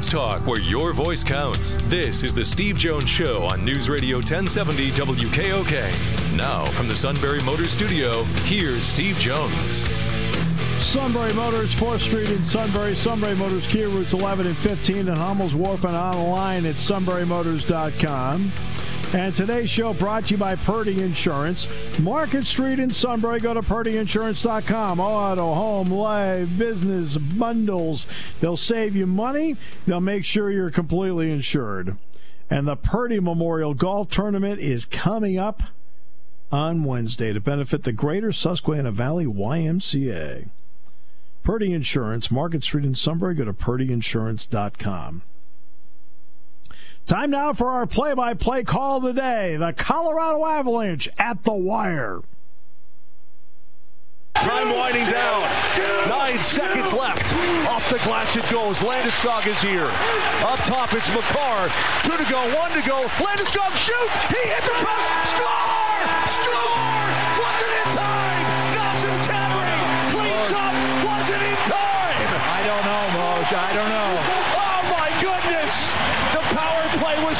Sports talk where your voice counts. This is the Steve Jones Show on News Radio 1070 WKOK. Now, from the Sunbury Motors Studio, here's Steve Jones. Sunbury Motors, 4th Street in Sunbury. Sunbury Motors, Kia routes 11 and 15 and Hummel's Wharf and online at sunburymotors.com. And today's show brought to you by Purdy Insurance. Market Street in Sunbury. Go to purdyinsurance.com. Auto, home, life, business, bundles. They'll save you money. They'll make sure you're completely insured. And the Purdy Memorial Golf Tournament is coming up on Wednesday to benefit the Greater Susquehanna Valley YMCA. Purdy Insurance, Market Street in Sunbury. Go to purdyinsurance.com. Time now for our play by play call of the day the Colorado Avalanche at the wire. Time winding down. Nine seconds left. Off the glass it goes. Landeskog is here. Up top it's Makar. Two to go, one to go. Landeskog shoots. He hit the post. Score! Score! Wasn't in time. Nathan MacKinnon cleans up. Wasn't in time. I don't know, Moj. I don't know. Oh my goodness! The power play was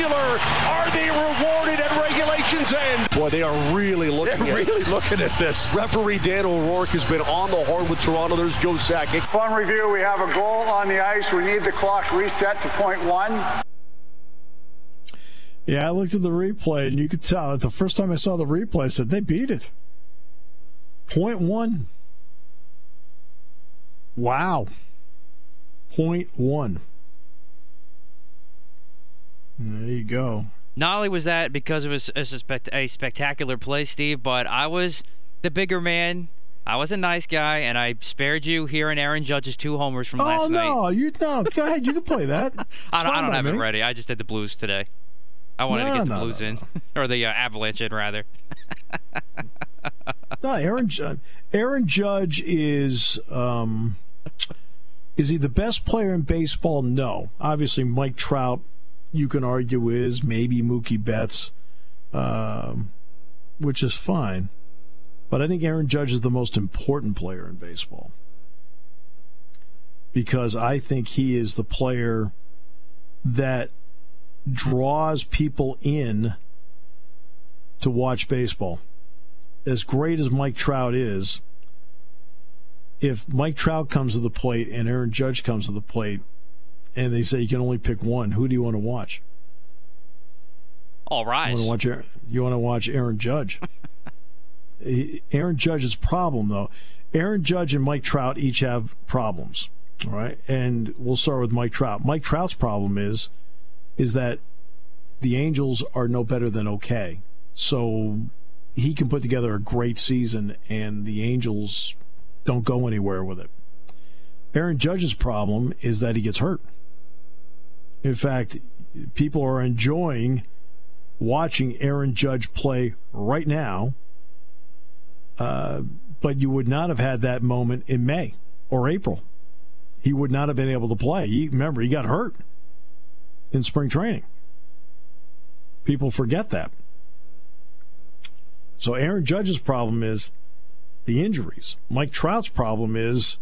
spectacular. Are they rewarded at regulations end? Boy, they are really looking They're at really looking at this. Referee Dan O'Rourke has been on the horn with Toronto. There's Joe Sakic. Fun review, we have a goal on the ice. We need the clock reset to point one. Yeah, I looked at the replay and you could tell that the first time I saw the replay, I said they beat it. Point one. Wow. Point one. There you go. Not only was that because it was a, spect- a spectacular play, Steve, but I was the bigger man. I was a nice guy, and I spared you hearing Aaron Judge's two homers from Oh last night. Oh no, you no. Go ahead, you can play that. I don't, I don't have it ready. I just did the Blues today. I wanted No, to get the no, Blues no, in, or the uh, Avalanche in rather. No, Aaron Judge. Aaron Judge is um, is he the best player in baseball? No, obviously Mike Trout. You can argue is maybe Mookie Betts, um, which is fine, but I think Aaron Judge is the most important player in baseball. Because I think he is the player that draws people in to watch baseball. As great as Mike Trout is, if Mike Trout comes to the plate and Aaron Judge comes to the plate, and they say you can only pick one, who do you want to watch? All right. You want to watch Aaron, you want to watch Aaron Judge. Aaron Judge's problem, though, Aaron Judge and Mike Trout each have problems. All right, and we'll start with Mike Trout. Mike Trout's problem is is that the Angels are no better than okay. So he can put together a great season, and the Angels don't go anywhere with it. Aaron Judge's problem is that he gets hurt. In fact, people are enjoying watching Aaron Judge play right now, uh, but you would not have had that moment in May or April. He would not have been able to play. He, remember, he got hurt in spring training. People forget that. So Aaron Judge's problem is the injuries. Mike Trout's problem is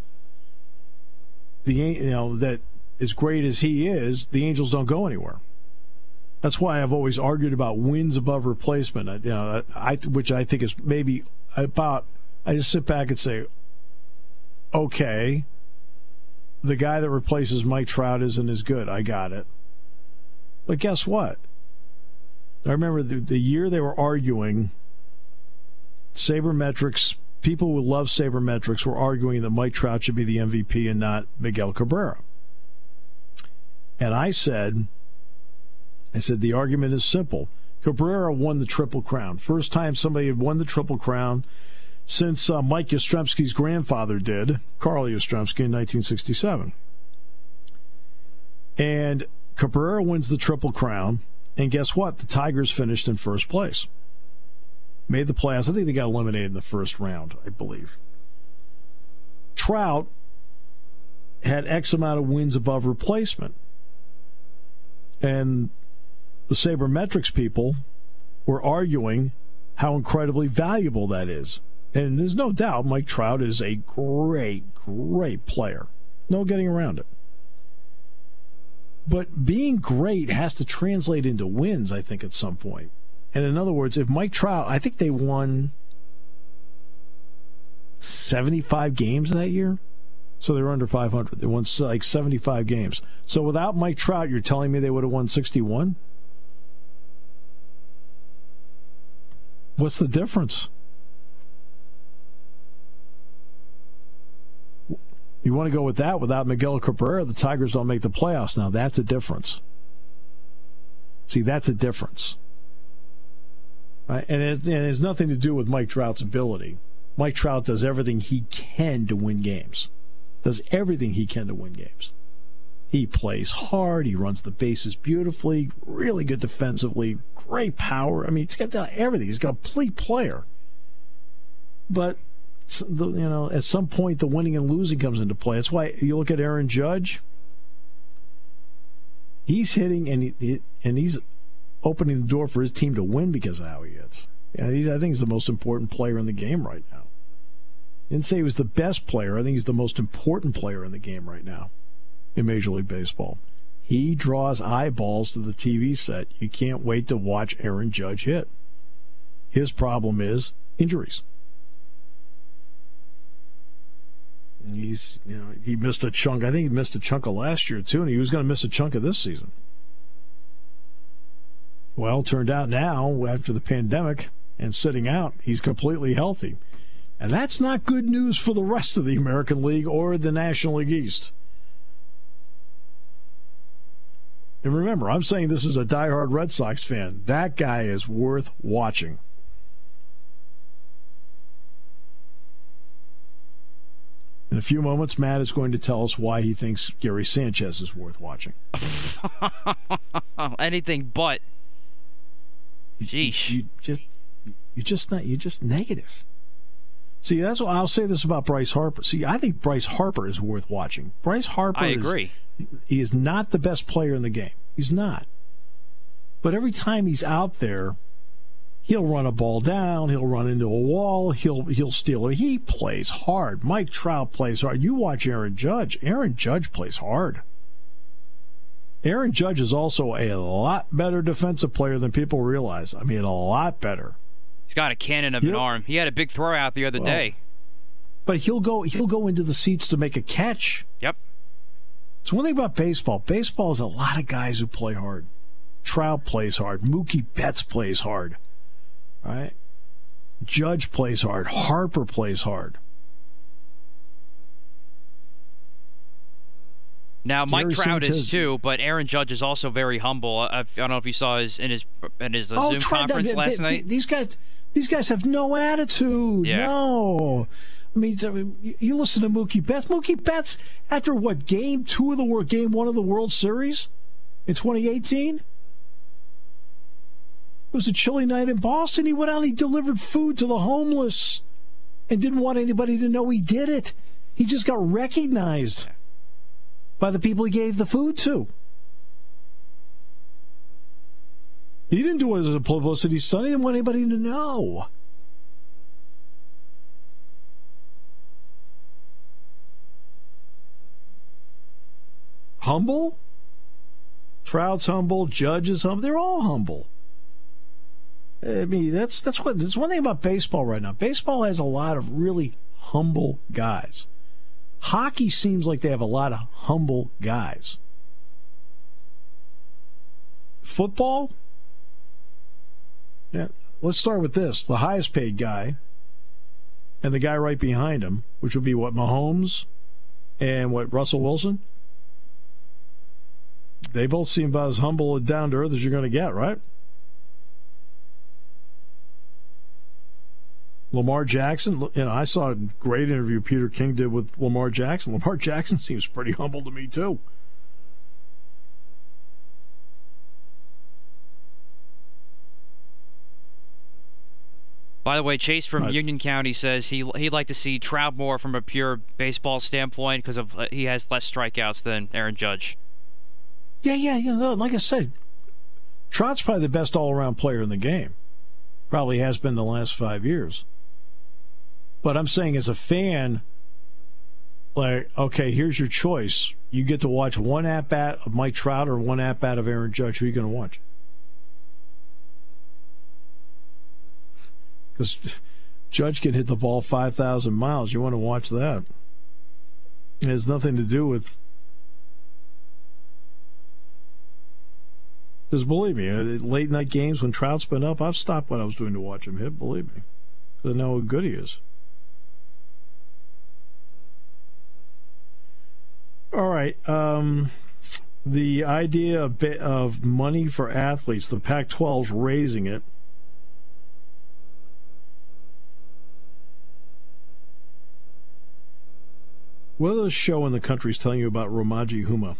the you know that as great as he is, the Angels don't go anywhere. That's why I've always argued about wins above replacement. I, you know, I which I think is maybe about. I just sit back and say, okay, the guy that replaces Mike Trout isn't as good. I got it. But guess what? I remember the, the year they were arguing sabermetrics. People who love sabermetrics were arguing that Mike Trout should be the MVP and not Miguel Cabrera. And I said, I said the argument is simple. Cabrera won the Triple Crown. First time somebody had won the Triple Crown since uh, Mike Yastrzemski's grandfather did, Carl Yastrzemski in 1967. And Cabrera wins the Triple Crown, and guess what? The Tigers finished in first place. made the playoffs. I think they got eliminated in the first round, I believe. Trout had X amount of wins above replacement. And the sabermetrics people were arguing how incredibly valuable that is. And there's no doubt Mike Trout is a great, great player. No getting around it. But being great has to translate into wins, I think, at some point. And in other words, if Mike Trout, I think they won 75 games that year. So they were under 500. They won like 75 games. So without Mike Trout, you're telling me they would have won 61? What's the difference? You want to go with that without Miguel Cabrera, the Tigers don't make the playoffs now. That's a difference. See, that's a difference. Right? And, it, and it has nothing to do with Mike Trout's ability. Mike Trout does everything he can to win games, does everything he can to win games. He plays hard. He runs the bases beautifully. Really good defensively. Great power. I mean, he's got everything. He's a complete player. But you know, at some point, the winning and losing comes into play. That's why you look at Aaron Judge. He's hitting and he, and he's opening the door for his team to win because of how he hits. Yeah, I think he's the most important player in the game right now. Didn't say he was the best player. I think he's the most important player in the game right now in Major League Baseball. He draws eyeballs to the TV set. You can't wait to watch Aaron Judge hit. His problem is injuries. He's, you know, he missed a chunk. I think he missed a chunk of last year too, and he was going to miss a chunk of this season. Well, turned out now after the pandemic and sitting out, he's completely healthy. And that's not good news for the rest of the American League or the National League East. And remember, I'm saying this is a diehard Red Sox fan. That guy is worth watching. In a few moments, Matt is going to tell us why he thinks Gary Sanchez is worth watching. Anything but. Sheesh. You, you just, you just not. You're just negative. See, that's what I'll say this about Bryce Harper. See, I think Bryce Harper is worth watching. Bryce Harper. I agree. Is, he is not the best player in the game. He's not. But every time he's out there, he'll run a ball down, he'll run into a wall, he'll he'll steal it. He plays hard. Mike Trout plays hard. You watch Aaron Judge. Aaron Judge plays hard. Aaron Judge is also a lot better defensive player than people realize. I mean, a lot better. He's got a cannon of an arm. He had a big throw out the other well, day. But he'll go he'll go into the seats to make a catch. Yep. So one thing about baseball, baseball is a lot of guys who play hard. Trout plays hard. Mookie Betts plays hard right? Judge plays hard. Harper plays hard. Now Mike Gary Trout Sanchez. is too, but Aaron Judge is also very humble. I, I don't know if you saw his in his in his uh, oh, Zoom conference last they, night. These guys, these guys have no attitude. Yeah. No. I mean, you listen to Mookie Betts. Mookie Betts, after what game two of the world, game one of the World Series in 2018, it was a chilly night in Boston. He went out he delivered food to the homeless and didn't want anybody to know he did it. He just got recognized by the people he gave the food to. He didn't do it as a publicity stunt. He didn't want anybody to know. Humble? Trout's humble. Judge is humble. They're all humble. I mean, that's that's what there's one thing about baseball right now. Baseball has a lot of really humble guys. Hockey seems like they have a lot of humble guys. Football? Yeah, let's start with this. The highest paid guy and the guy right behind him, which would be what Mahomes and what Russell Wilson. They both seem about as humble and down to earth as you're going to get, right? Lamar Jackson, you know, I saw a great interview Peter King did with Lamar Jackson. Lamar Jackson seems pretty humble to me, too. By the way, Chase from Right. Union County says he he'd like to see Trout more from a pure baseball standpoint because of uh, he has less strikeouts than Aaron Judge. Yeah, yeah, you know, like I said, Trout's probably the best all around player in the game. Probably has been the last five years. But I'm saying as a fan, like, okay, here's your choice. You get to watch one at bat of Mike Trout or one at bat of Aaron Judge. Who are you going to watch? Because Judge can hit the ball 5,000 miles. You want to watch that. It has nothing to do with Because believe me, uh, late night games when Trout's been up, I've stopped what I was doing to watch him hit. Believe me. Because I know how good he is. All right, um, the idea of, of money for athletes, the Pac-12's raising it. What other show in the country is telling you about Ramogi Huma?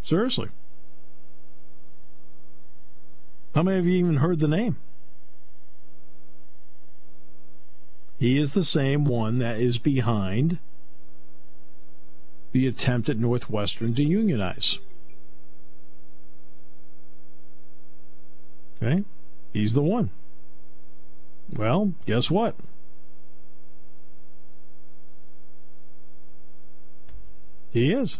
Seriously. How many of you even heard the name? He is the same one that is behind the attempt at Northwestern to unionize. Okay? He's the one. Well, guess what? He is.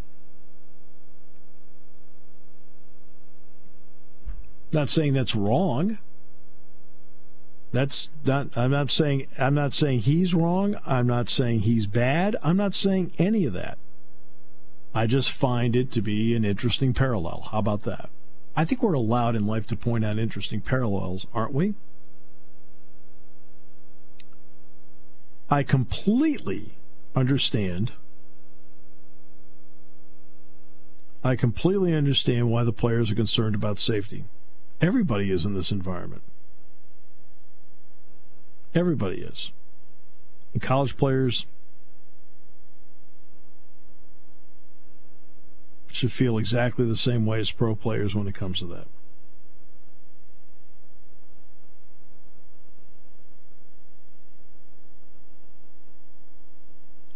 Not saying that's wrong. That's not I'm not saying I'm not saying he's wrong. I'm not saying he's bad. I'm not saying any of that. I just find it to be an interesting parallel. How about that? I think we're allowed in life to point out interesting parallels, aren't we? I completely understand. I completely understand why the players are concerned about safety. Everybody is in this environment. Everybody is. And college players should feel exactly the same way as pro players when it comes to that.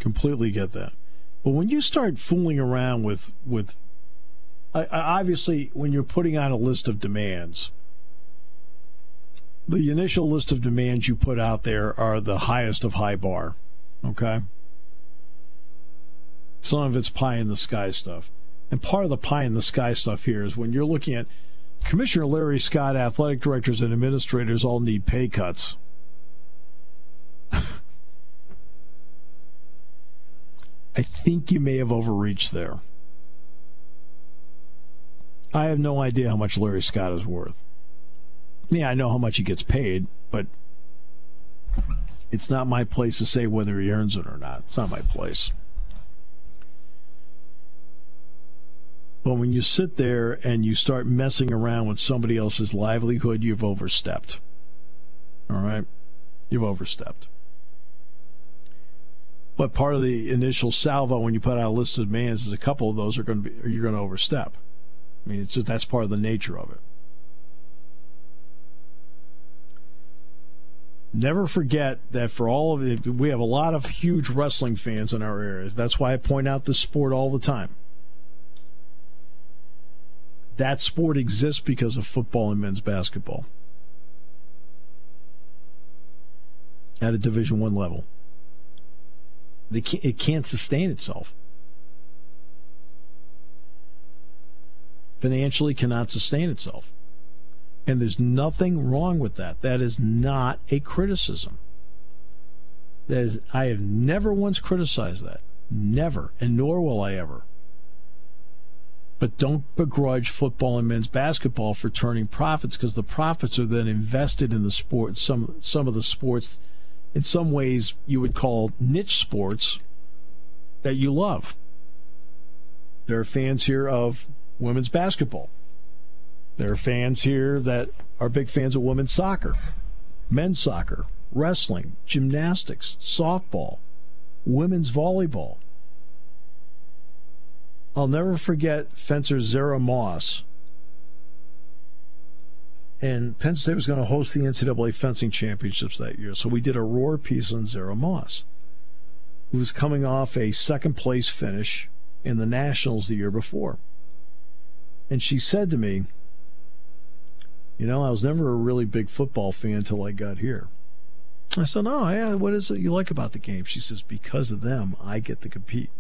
Completely get that. But when you start fooling around with with Obviously when you're putting out a list of demands, the initial list of demands you put out there are the highest of high bar. Okay. Some of it's pie in the sky stuff. And part of the pie in the sky stuff here is when you're looking at Commissioner Larry Scott, athletic directors, and administrators all need pay cuts. I think you may have overreached there. I have no idea how much Larry Scott is worth. Yeah, I know how much he gets paid, but it's not my place to say whether he earns it or not. It's not my place. But when you sit there and you start messing around with somebody else's livelihood, you've overstepped. All right? You've overstepped. But part of the initial salvo when you put out a list of demands is a couple of those are going to be you're going to overstep. I mean, it's just that's part of the nature of it. Never forget that for all of it, we have a lot of huge wrestling fans in our areas. That's why I point out this sport all the time. That sport exists because of football and men's basketball at a Division One level. It can't sustain itself. Financially, cannot sustain itself. And there's nothing wrong with that. That is not a criticism. That is, I have never once criticized that. Never. And nor will I ever. But don't begrudge football and men's basketball for turning profits because the profits are then invested in the sport. Some some of the sports, in some ways, you would call niche sports that you love. There are fans here of women's basketball. There are fans here that are big fans of women's soccer, men's soccer, wrestling, gymnastics, softball, women's volleyball. I'll never forget fencer Zara Moss and Penn State was going to host the NCAA fencing championships that year. So we did a roar piece on Zara Moss, who was coming off a second place finish in the Nationals the year before. And she said to me, You know, I was never a really big football fan until I got here. I said, Oh, yeah, what is it you like about the game? She says, Because of them, I get to compete.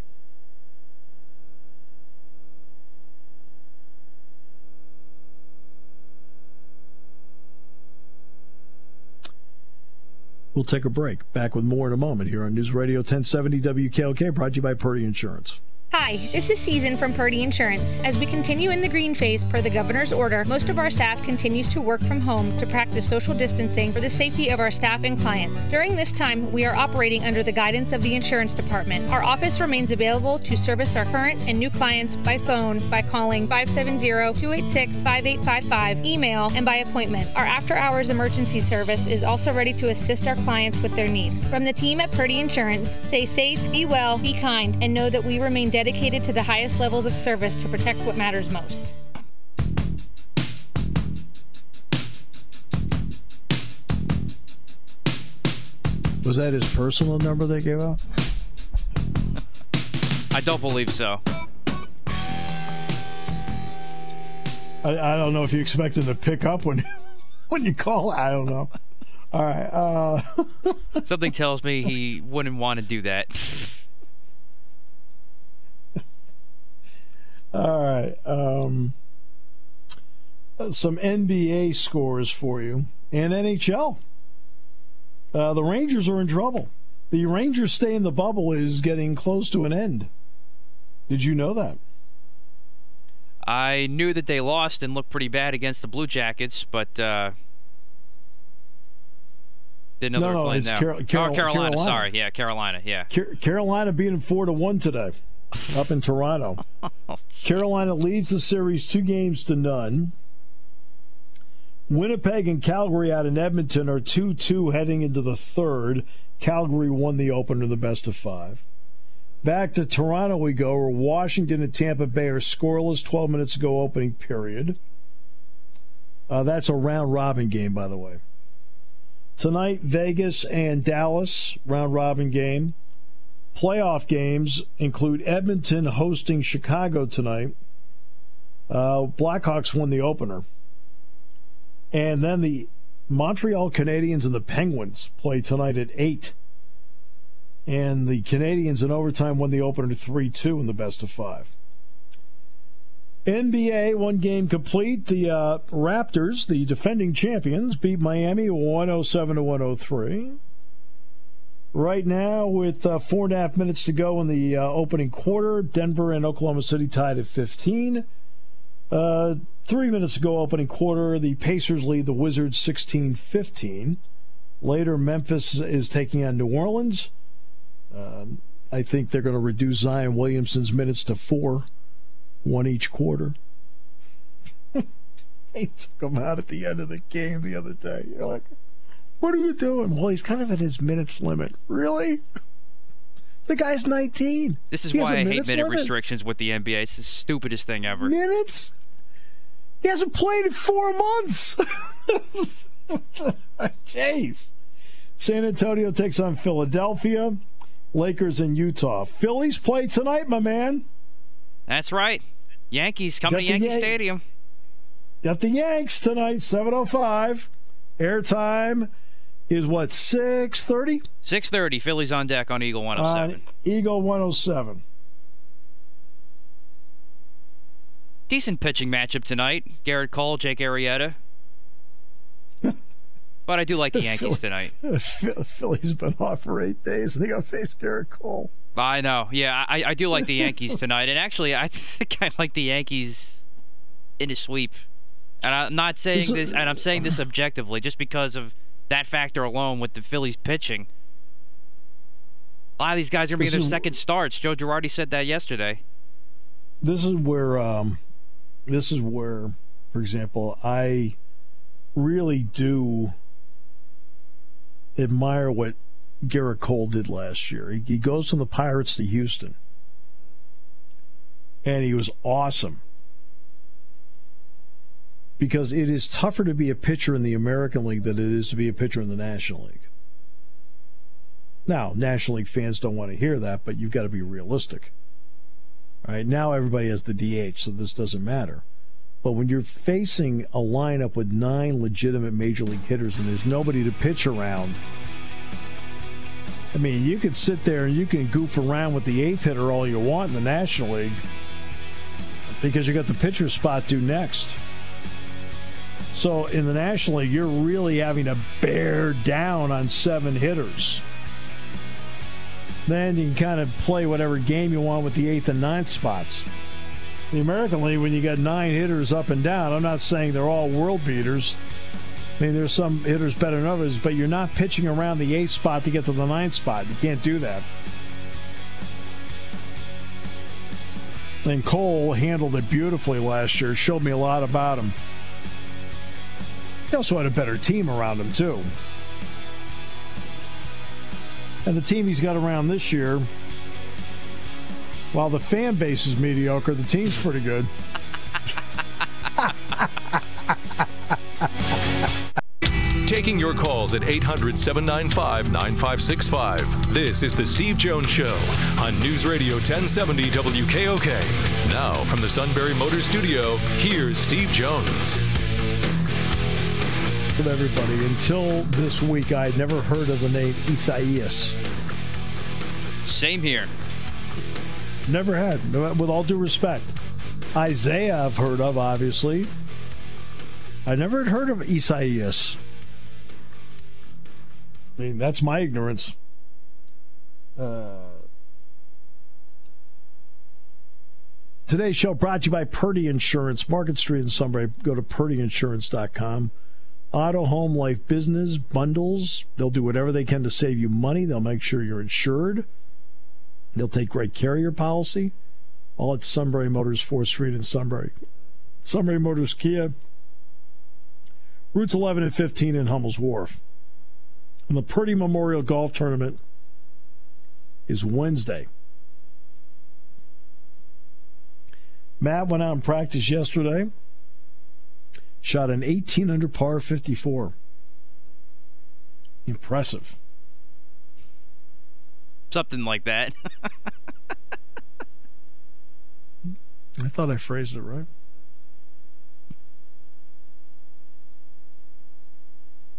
We'll take a break. Back with more in a moment here on News Radio 1070 WKOK, brought to you by Purdy Insurance. Hi, this is Season from Purdy Insurance. As we continue in the green phase per the governor's order, most of our staff continues to work from home to practice social distancing for the safety of our staff and clients. During this time, we are operating under the guidance of the insurance department. Our office remains available to service our current and new clients by phone by calling 570-286-5855, email, and by appointment. Our after-hours emergency service is also ready to assist our clients with their needs. From the team at Purdy Insurance, stay safe, be well, be kind, and know that we remain dedicated dedicated to the highest levels of service to protect what matters most. Was that his personal number they gave out? I don't believe so. I, I don't know if you expect him to pick up when when you call. I don't know. All right. Uh... Something tells me he wouldn't want to do that. All right. Um, some NBA scores for you and NHL. Uh, the Rangers are in trouble. The Rangers stay in the bubble is getting close to an end. Did you know that? I knew that they lost and looked pretty bad against the Blue Jackets, but uh, didn't know no, they were no, playing it's now. Car- oh, Carolina, Carolina. Sorry, yeah, Carolina. Yeah. Car- Carolina beating four to one today, up in Toronto. Carolina leads the series two games to none. Winnipeg and Calgary out in Edmonton are 2 2 heading into the third. Calgary won the opener, the best of five. Back to Toronto we go, where Washington and Tampa Bay are scoreless 12 minutes ago, opening period. Uh, that's a round robin game, by the way. Tonight, Vegas and Dallas, round robin game. Playoff games include Edmonton hosting Chicago tonight. Uh, Blackhawks won the opener. And then the Montreal Canadiens and the Penguins play tonight at 8. And the Canadians in overtime won the opener 3 2 in the best of five. NBA, one game complete. The uh, Raptors, the defending champions, beat Miami 107 to 103. Right now, with uh, four and a half minutes to go in the uh, opening quarter, Denver and Oklahoma City tied at 15. Uh, three minutes ago, opening quarter, the Pacers lead the Wizards 16 15. Later, Memphis is taking on New Orleans. Um, I think they're going to reduce Zion Williamson's minutes to four, one each quarter. they took him out at the end of the game the other day. You're like, what are you doing? Well, he's kind of at his minutes limit. Really? The guy's 19. This is He why I hate minute limit? restrictions with the NBA. It's the stupidest thing ever. Minutes? He hasn't played in four months. Jeez. San Antonio takes on Philadelphia. Lakers and Utah. Phillies play tonight, my man. That's right. Yankees come Got to Yankee Yan- Stadium. Got the Yanks tonight, 7.05. Airtime is what, 6.30? 6:30. Phillies on deck on Eagle On 107. Eagle 107. Decent pitching matchup tonight. Gerrit Cole, Jake Arrieta. but I do like the Yankees tonight. Phil- Philly's been off for eight days, and they got to face Gerrit Cole. I know. Yeah, I, I do like the Yankees tonight. And actually, I think I like the Yankees in a sweep. And I'm not saying this, and I'm saying this objectively, just because of that factor alone with the Phillies pitching. A lot of these guys are going to be in their second starts. Joe Girardi said that yesterday. this is where um, this is where, for example, I really do admire what Gerrit Cole did last year. He, he goes from the Pirates to Houston, and he was awesome. Because it is tougher to be a pitcher in the American League than it is to be a pitcher in the National League. Now, National League fans don't want to hear that, but you've got to be realistic. All right, now everybody has the DH, so this doesn't matter. But when you're facing a lineup with nine legitimate major league hitters and there's nobody to pitch around, I mean, you can sit there and you can goof around with the eighth hitter all you want in the National League because you got the pitcher spot due next. So in the National League, you're really having to bear down on seven hitters. Then you can kind of play whatever game you want with the eighth and ninth spots. The American League, when you got nine hitters up and down, I'm not saying they're all world beaters. I mean, there's some hitters better than others, but you're not pitching around the eighth spot to get to the ninth spot. You can't do that. And Cole handled it beautifully last year. Showed me a lot about him. He also had a better team around him, too. And the team he's got around this year, while the fan base is mediocre, the team's pretty good. Taking your calls at 800 795 9565. This is The Steve Jones Show on News Radio 1070 WKOK. Now, from the Sunbury Motor Studio, here's Steve Jones. With everybody. Until this week, I'd never heard of the name Isaias. Same here. Never had, with all due respect. Isaiah, I've heard of, obviously. I never had heard of Isaias. I mean, that's my ignorance. Uh, today's show brought to you by Purdy Insurance, Market Street in Sunbury. Go to purdyinsurance.com. Auto, home, life, business, bundles. They'll do whatever they can to save you money. They'll make sure you're insured. They'll take great care of your policy. All at Sunbury Motors, 4th Street in Sunbury. Sunbury Motors Kia. Routes 11 and 15 in Hummel's Wharf. And the Purdy Memorial Golf Tournament is Wednesday. Matt went out and practiced yesterday. Shot an 18 under par 54. Impressive. Something like that. I thought I phrased it right.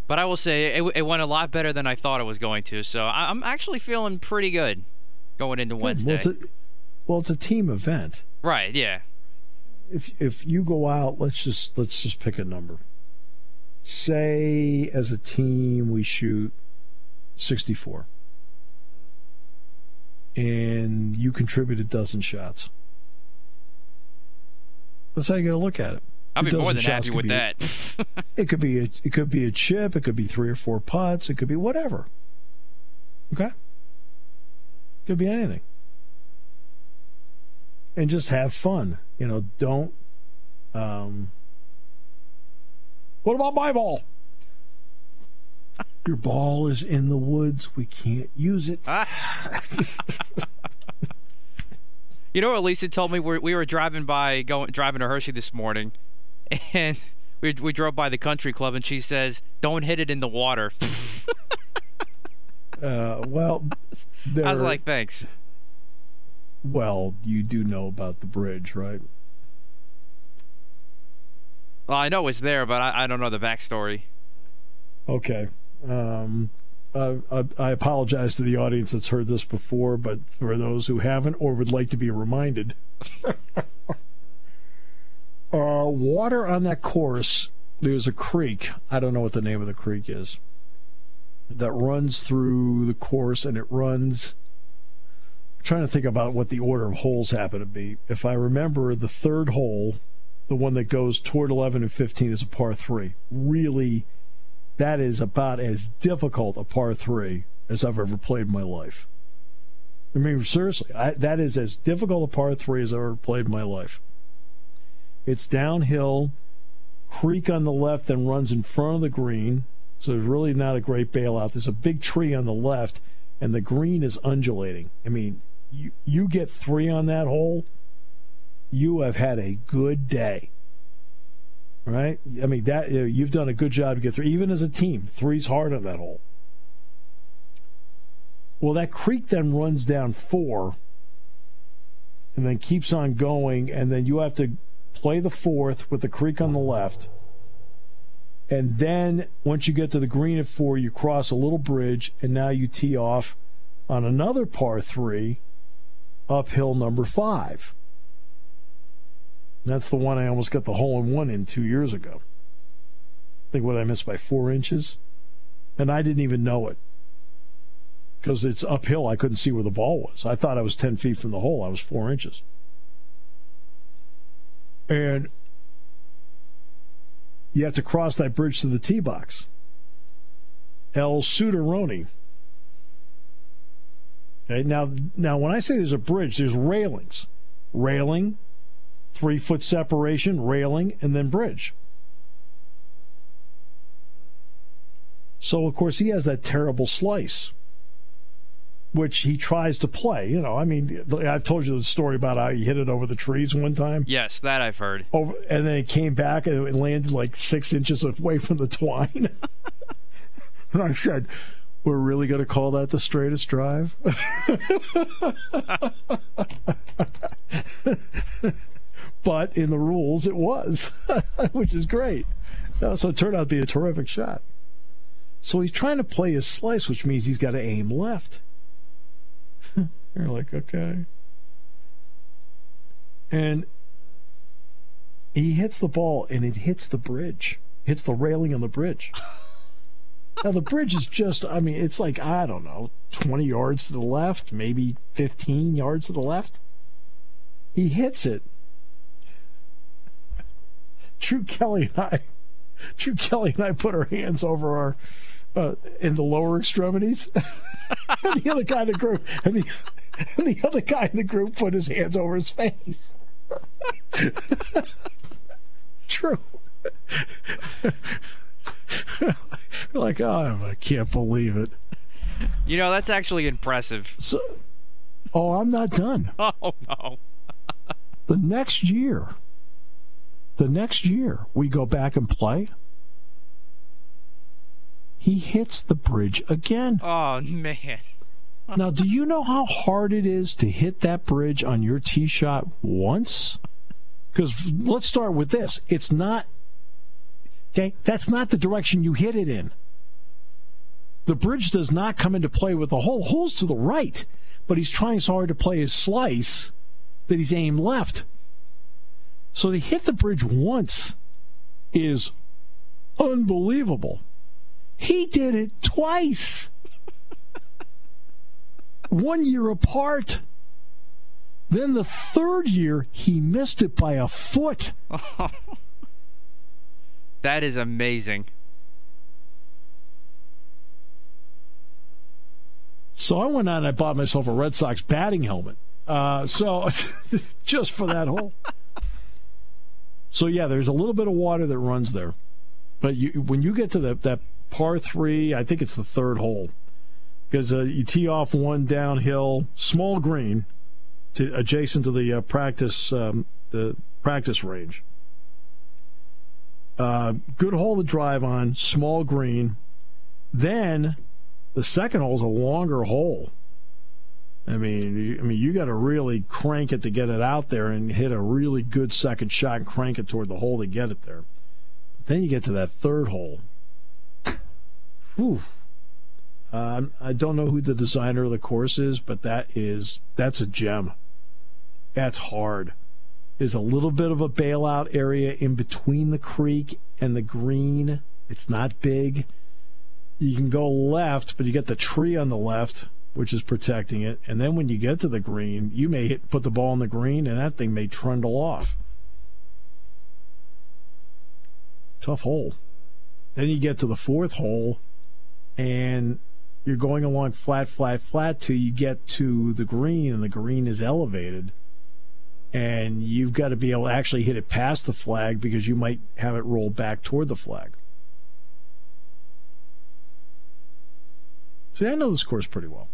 But I will say it, it went a lot better than I thought it was going to. So I'm actually feeling pretty good going into Wednesday. Well it's, a, well, it's a team event. Right. Yeah. If if you go out, let's just let's just pick a number. Say as a team we shoot 64. And you contribute a dozen shots. That's how you got to look at it. I'd be more than happy with be, that. it could be a, it could be a chip. It could be three or four putts. It could be whatever. Okay. Could be anything. And just have fun. You know, don't. Um, what about my ball? Your ball is in the woods. We can't use it. you know what Lisa told me? We're, we were driving by, going driving to Hershey this morning, and we we drove by the country club, and she says, "Don't hit it in the water." uh, well, I was like, "Thanks." Well, you do know about the bridge, right? Well, I know it's there, but I, I don't know the backstory. Okay. Um, uh, I, I, apologize to the audience that's heard this before, but for those who haven't or would like to be reminded, uh, water on that course, there's a creek. I don't know what the name of the creek is that runs through the course, and it runs. Trying to think about what the order of holes happen to be. If I remember, the third hole, the one that goes toward 11 and 15, is a par three. Really that is about as difficult a par three as I've ever played in my life. I mean, seriously, I, that is as difficult a par three as I've ever played in my life. It's downhill, creek on the left, then runs in front of the green. So it's really not a great bailout. There's a big tree on the left, and the green is undulating. I mean, you, you get three on that hole, you have had a good day. right? I mean that you've done a good job to get through. Even as a team, three's hard on that hole. Well, that creek then runs down four, and then keeps on going, and then you have to play the fourth with the creek on the left. And then once you get to the green at four, you cross a little bridge, and now you tee off on another par three uphill number five. That's the one I almost got the hole in one in two years ago. I think what I missed by four inches. And I didn't even know it because it's uphill. I couldn't see where the ball was. I thought I was 10 feet from the hole. I was four inches. And you have to cross that bridge to the tee box. El Sudaroni. Okay, now, now when I say there's a bridge, there's railings. Railing, three foot separation, railing, and then bridge. So, of course, he has that terrible slice, which he tries to play. You know, I mean, I've told you the story about how he hit it over the trees one time. Yes, that I've heard. Over, and then it came back and it landed like six inches away from the twine. and I said, We're really going to call that the straightest drive? but in the rules, it was, which is great. Uh, so it turned out to be a terrific shot. So he's trying to play his slice, which means he's got to aim left. You're like, okay. And he hits the ball and it hits the bridge, hits the railing on the bridge. Now, the bridge is just, I mean, it's like, I don't know, 20 yards to the left, maybe 15 yards to the left. He hits it. Drew Kelly and I, Drew Kelly and I put our hands over our, uh, in the lower extremities. and the other guy in the group, and the, and the other guy in the group put his hands over his face. True. Like, oh, I can't believe it. You know, that's actually impressive. So, oh, I'm not done. Oh, no. the next year, the next year, we go back and play. He hits the bridge again. Oh, man. now, do you know how hard it is to hit that bridge on your tee shot once? Because let's start with this. It's not, okay, that's not the direction you hit it in. The bridge does not come into play with the hole. Hole's to the right, but he's trying so hard to play his slice that he's aimed left. So to hit the bridge once is unbelievable. He did it twice. One year apart. Then the third year, he missed it by a foot. that is amazing. So I went out and I bought myself a Red Sox batting helmet. Uh, so just for that hole. So yeah, there's a little bit of water that runs there, but you, when you get to the, that par three, I think it's the third hole, because uh, you tee off one downhill, small green, to adjacent to the uh, practice um, the practice range. Uh, good hole to drive on, small green. Then the second hole is a longer hole. I mean, you, I mean, you got to really crank it to get it out there and hit a really good second shot and crank it toward the hole to get it there. Then you get to that third hole. Whew. Uh, I don't know who the designer of the course is, but that is that's a gem. That's hard. There's a little bit of a bailout area in between the creek and the green. It's not big. You can go left, but you get the tree on the left, which is protecting it. And then when you get to the green, you may hit, put the ball in the green, and that thing may trundle off. Tough hole. Then you get to the fourth hole, and you're going along flat, flat, flat till you get to the green, and the green is elevated. And you've got to be able to actually hit it past the flag because you might have it roll back toward the flag. See, I know this course pretty well.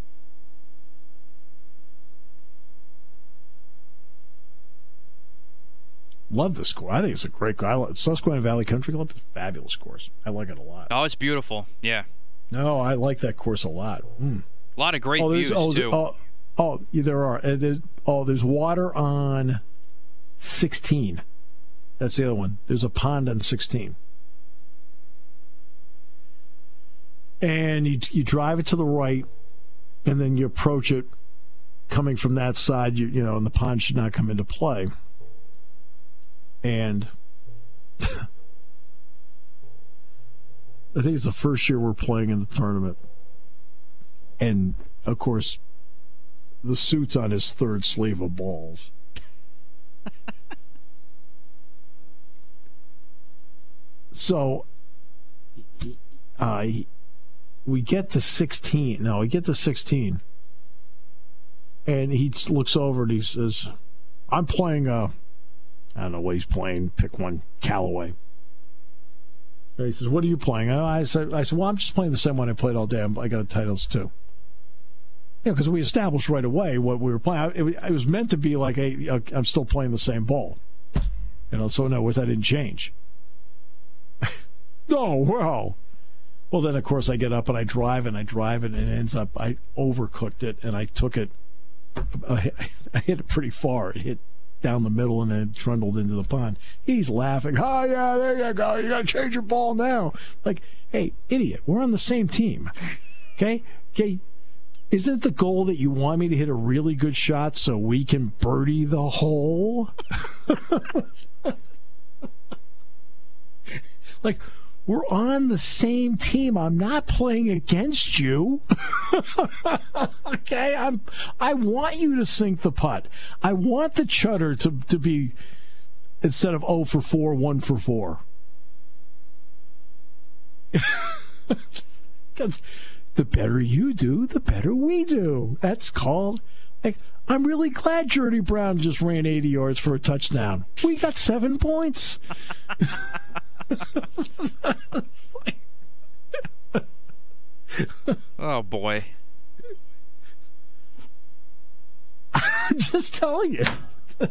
love this course. I think it's a great course. Susquehanna Valley Country Club is a fabulous course. I like it a lot. Oh, it's beautiful. Yeah. No, I like that course a lot. Mm. A lot of great oh, views oh, too. Oh, oh, there are. Uh, there's, oh, there's water on 16. That's the other one. There's a pond on 16. And you, you drive it to the right, and then you approach it coming from that side, you, you know, and the pond should not come into play. And I think it's the first year we're playing in the tournament. And of course, the suit's on his third sleeve of balls. so uh, we get to 16. No, we get to 16. And he looks over and he says, I'm playing, a, I don't know what he's playing. Pick one, Callaway. And he says, What are you playing? I said, I said, Well, I'm just playing the same one I played all day. I got Titleist too. Know, because we established right away what we were playing. It, it was meant to be like, hey, uh, I'm still playing the same ball. You know, so no, that didn't change. oh, well. Well, then, of course, I get up and I drive and I drive it, and it ends up, I overcooked it and I took it, I hit it pretty far. It hit down the middle and then trundled into the pond. He's laughing. Oh, yeah, there you go. You got to change your ball now. Like, hey, idiot, we're on the same team. Okay? Okay. Isn't the goal that you want me to hit a really good shot so we can birdie the hole? like, we're on the same team. I'm not playing against you. okay, I'm. I want you to sink the putt. I want the chutter to to be instead of 0 for 4, 1 for 4. Because the better you do, the better we do. That's called. Like, I'm really glad Jordy Brown just ran 80 yards for a touchdown. We got seven points. oh boy. I'm just telling you.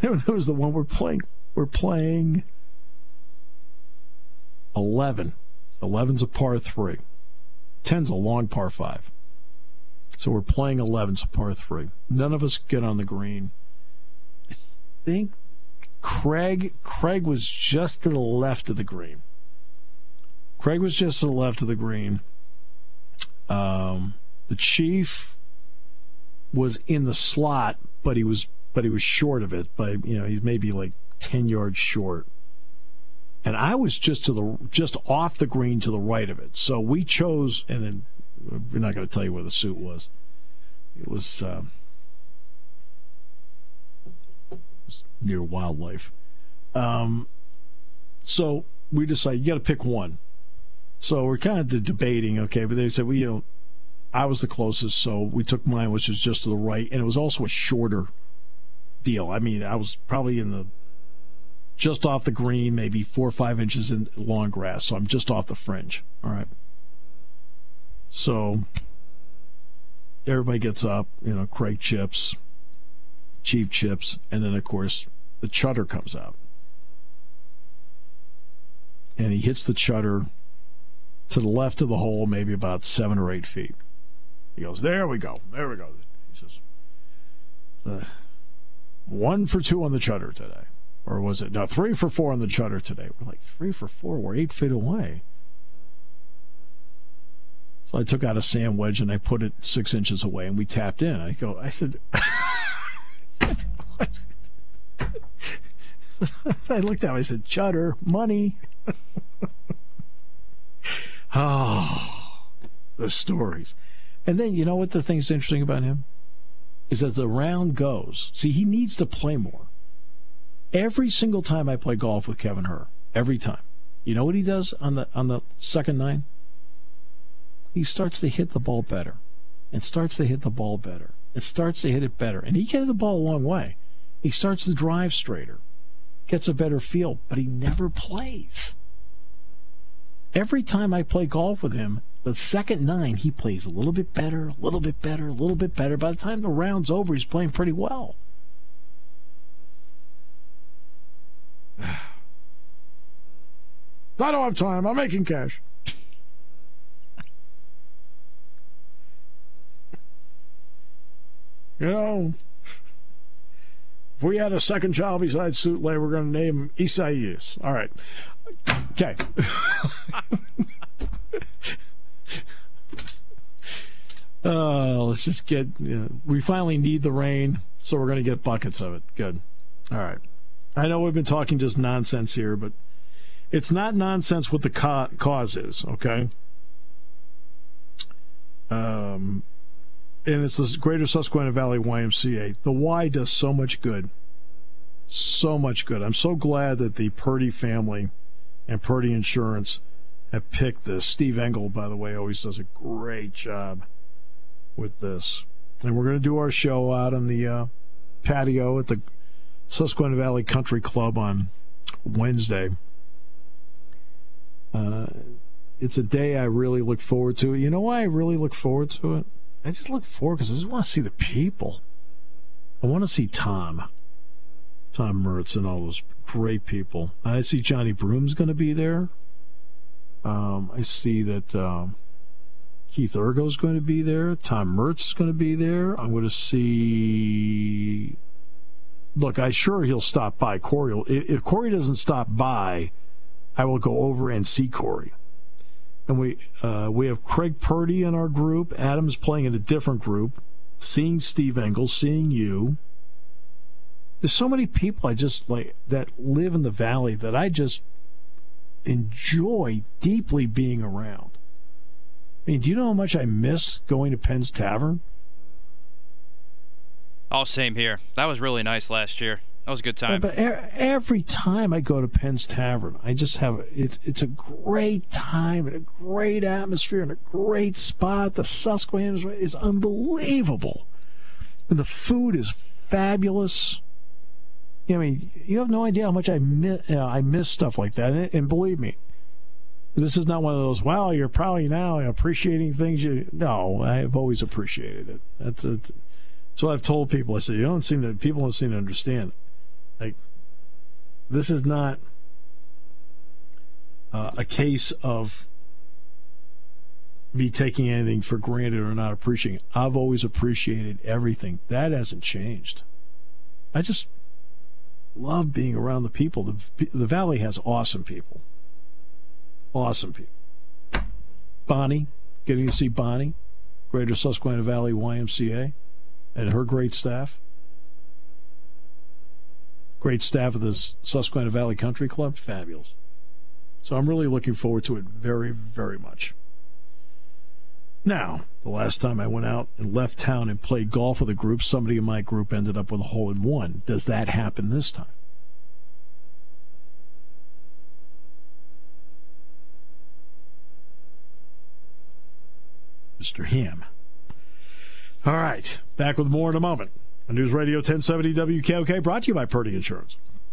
that was the one we're playing. We're playing 11. 11's a par 3. 10's a long par 5. So we're playing 11, so par three. None of us get on the green. I think Craig Craig was just to the left of the green. Craig was just to the left of the green. Um, the chief was in the slot, but he was but he was short of it by you know he's maybe like ten yards short. And I was just to the just off the green to the right of it. So we chose, and then we're not going to tell you where the suit was. It was, uh, it was near wildlife. Um, so we decided you got to pick one. So we're kind of debating, okay, but they said, well, you know, I was the closest, so we took mine, which was just to the right, and it was also a shorter deal. I mean, I was probably in the just off the green, maybe four or five inches in long grass, so I'm just off the fringe. All right. So everybody gets up, you know, Craig chips, Chief chips, and then of course the chutter comes out. And he hits the chutter to the left of the hole, maybe about seven or eight feet. He goes, There we go. There we go. He says, uh, One for two on the chutter today. Or was it? No, three for four on the chutter today. We're like, Three for four. We're eight feet away. So I took out a sand wedge and I put it six inches away, and we tapped in. I go, I said, I looked at him. I said, "Chutter, money." oh, the stories. And then you know what the thing's interesting about him is as the round goes. See, he needs to play more. Every single time I play golf with Kevin Hur, every time. You know what he does on the on the second nine? He starts to hit the ball better and starts to hit the ball better and starts to hit it better. And he can hit the ball a long way. He starts to drive straighter, gets a better feel, but he never plays. Every time I play golf with him, the second nine, he plays a little bit better, a little bit better, a little bit better. By the time the round's over, he's playing pretty well. I don't have time. I'm making cash. You know, if we had a second child besides Sutley, we're going to name him Isaias. All right. Okay. uh, let's just get. we finally need the rain, so we're going to get buckets of it. Good. All right. I know we've been talking just nonsense here, but it's not nonsense what the ca- cause is, okay? Um, and it's the Greater Susquehanna Valley YMCA. The Y does so much good. So much good. I'm so glad that the Purdy family and Purdy Insurance have picked this. Steve Engel, by the way, always does a great job with this. And we're going to do our show out on the uh, patio at the Susquehanna Valley Country Club on Wednesday. Uh, it's a day I really look forward to. You know why I really look forward to it? I just look forward because I just want to see the people. I want to see Tom, Tom Mertz, and all those great people. I see Johnny Broom's going to be there. Um, I see that um, Keith Ergo's going to be there. Tom Mertz is going to be there. I'm going to see. Look, I sure he'll stop by Corey. If Corey doesn't stop by, I will go over and see Corey and we uh, we have Craig Purdy in our group. Adam's playing in a different group. Seeing Steve Engel, seeing you. There's so many people I just like that live in the valley that I just enjoy deeply being around. I mean, do you know how much I miss going to Penn's Tavern? Oh, same here. That was really nice last year. That was a good time. But every time I go to Penn's Tavern, I just have it's it's a great time and a great atmosphere and a great spot. The Susquehanna is unbelievable, and the food is fabulous. I mean, you have no idea how much I miss. You uh, know, I miss stuff like that, and, and believe me, this is not one of those. Wow, you're probably now appreciating things. You no, I've always appreciated it. That's it. That's what I've told people. I said you don't seem to people don't seem to understand. Like, this is not uh, a case of me taking anything for granted or not appreciating. I've always appreciated everything. That hasn't changed. I just love being around the people. The, the Valley has awesome people. Awesome people. Bonnie, getting to see Bonnie, Greater Susquehanna Valley YMCA, and her great staff great staff of the Susquehanna Valley Country Club. Fabulous. So I'm really looking forward to it very, very much. Now, the last time I went out and left town and played golf with a group, somebody in my group ended up with a hole in one. Does that happen this time? Mr. Ham. All right, back with more in a moment. News Radio 1070 WKOK brought to you by Purdy Insurance.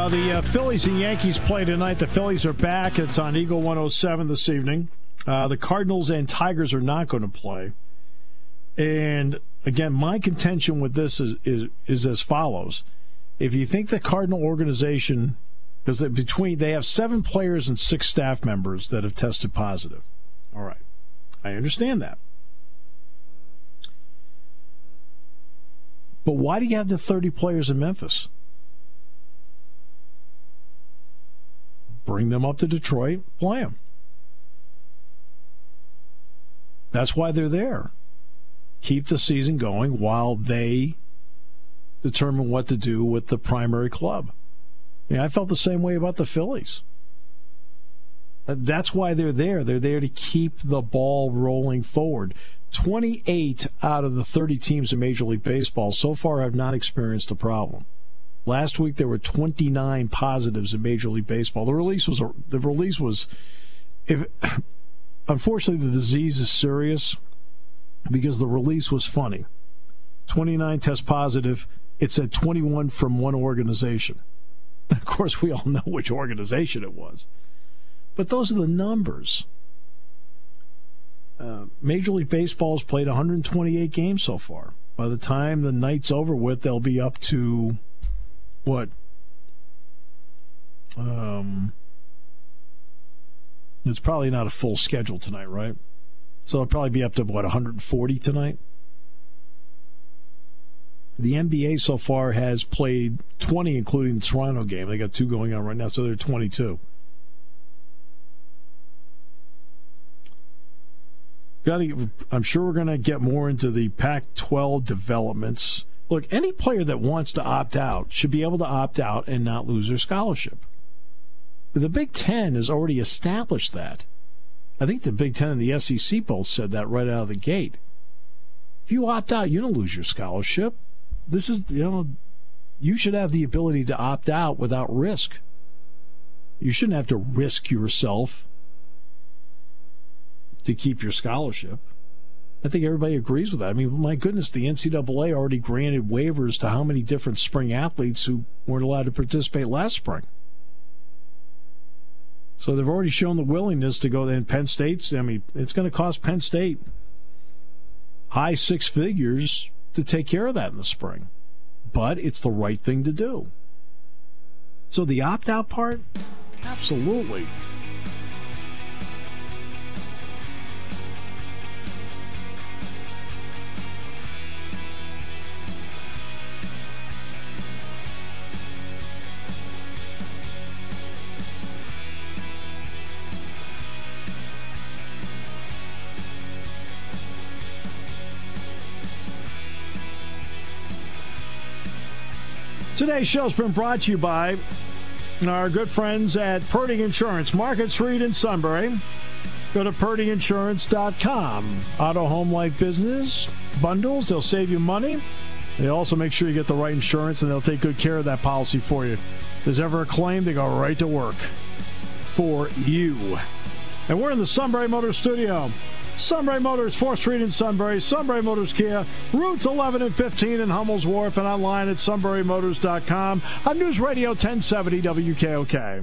Uh, the uh, Phillies and Yankees play tonight. The Phillies are back. It's on Eagle 107 this evening. Uh, the Cardinals and Tigers are not going to play. And again, my contention with this is, is, is as follows. if you think the Cardinal organization, because between they have seven players and six staff members that have tested positive. All right, I understand that. But why do you have the 30 players in Memphis? Bring them up to Detroit, play them. That's why they're there. Keep the season going while they determine what to do with the primary club. Yeah, I felt the same way about the Phillies. That's why they're there. They're there to keep the ball rolling forward. 28 out of the 30 teams in Major League Baseball so far have not experienced a problem. Last week there were 29 positives in Major League Baseball. The release was the release was if unfortunately the disease is serious because the release was funny. 29 test positive. It said 21 from one organization. Of course, we all know which organization it was. But those are the numbers. Uh, Major League Baseball has played 128 games so far. By the time the night's over with, they'll be up to what? Um, it's probably not a full schedule tonight, right? So it'll probably be up to what 140 tonight. The NBA so far has played 20, including the Toronto game. They got two going on right now, so they're 22. Got to. I'm sure we're going to get more into the Pac 12 developments. Look, any player that wants to opt out should be able to opt out and not lose their scholarship. The Big Ten has already established that. I think the Big Ten and the SEC both said that right out of the gate. If you opt out, you don't lose your scholarship. This is, you know, you should have the ability to opt out without risk. You shouldn't have to risk yourself to keep your scholarship. I think everybody agrees with that. I mean, my goodness, the NCAA already granted waivers to how many different spring athletes who weren't allowed to participate last spring. So they've already shown the willingness to go. Then Penn State's. I mean, it's going to cost Penn State high six figures to take care of that in the spring, but it's the right thing to do. So the opt out part, absolutely. Today's show's been brought to you by our good friends at Purdy Insurance, Market Street in Sunbury. Go to purdyinsurance.com. Auto, home, life, business bundles, they'll save you money. They also make sure you get the right insurance and they'll take good care of that policy for you. If there's ever a claim, they go right to work for you. And we're in the Sunbury Motor Studio. Sunbury Motors, 4th Street in Sunbury, Sunbury Motors Kia, routes 11 and 15 in Hummel's Wharf, and online at sunburymotors.com on News Radio 1070 WKOK.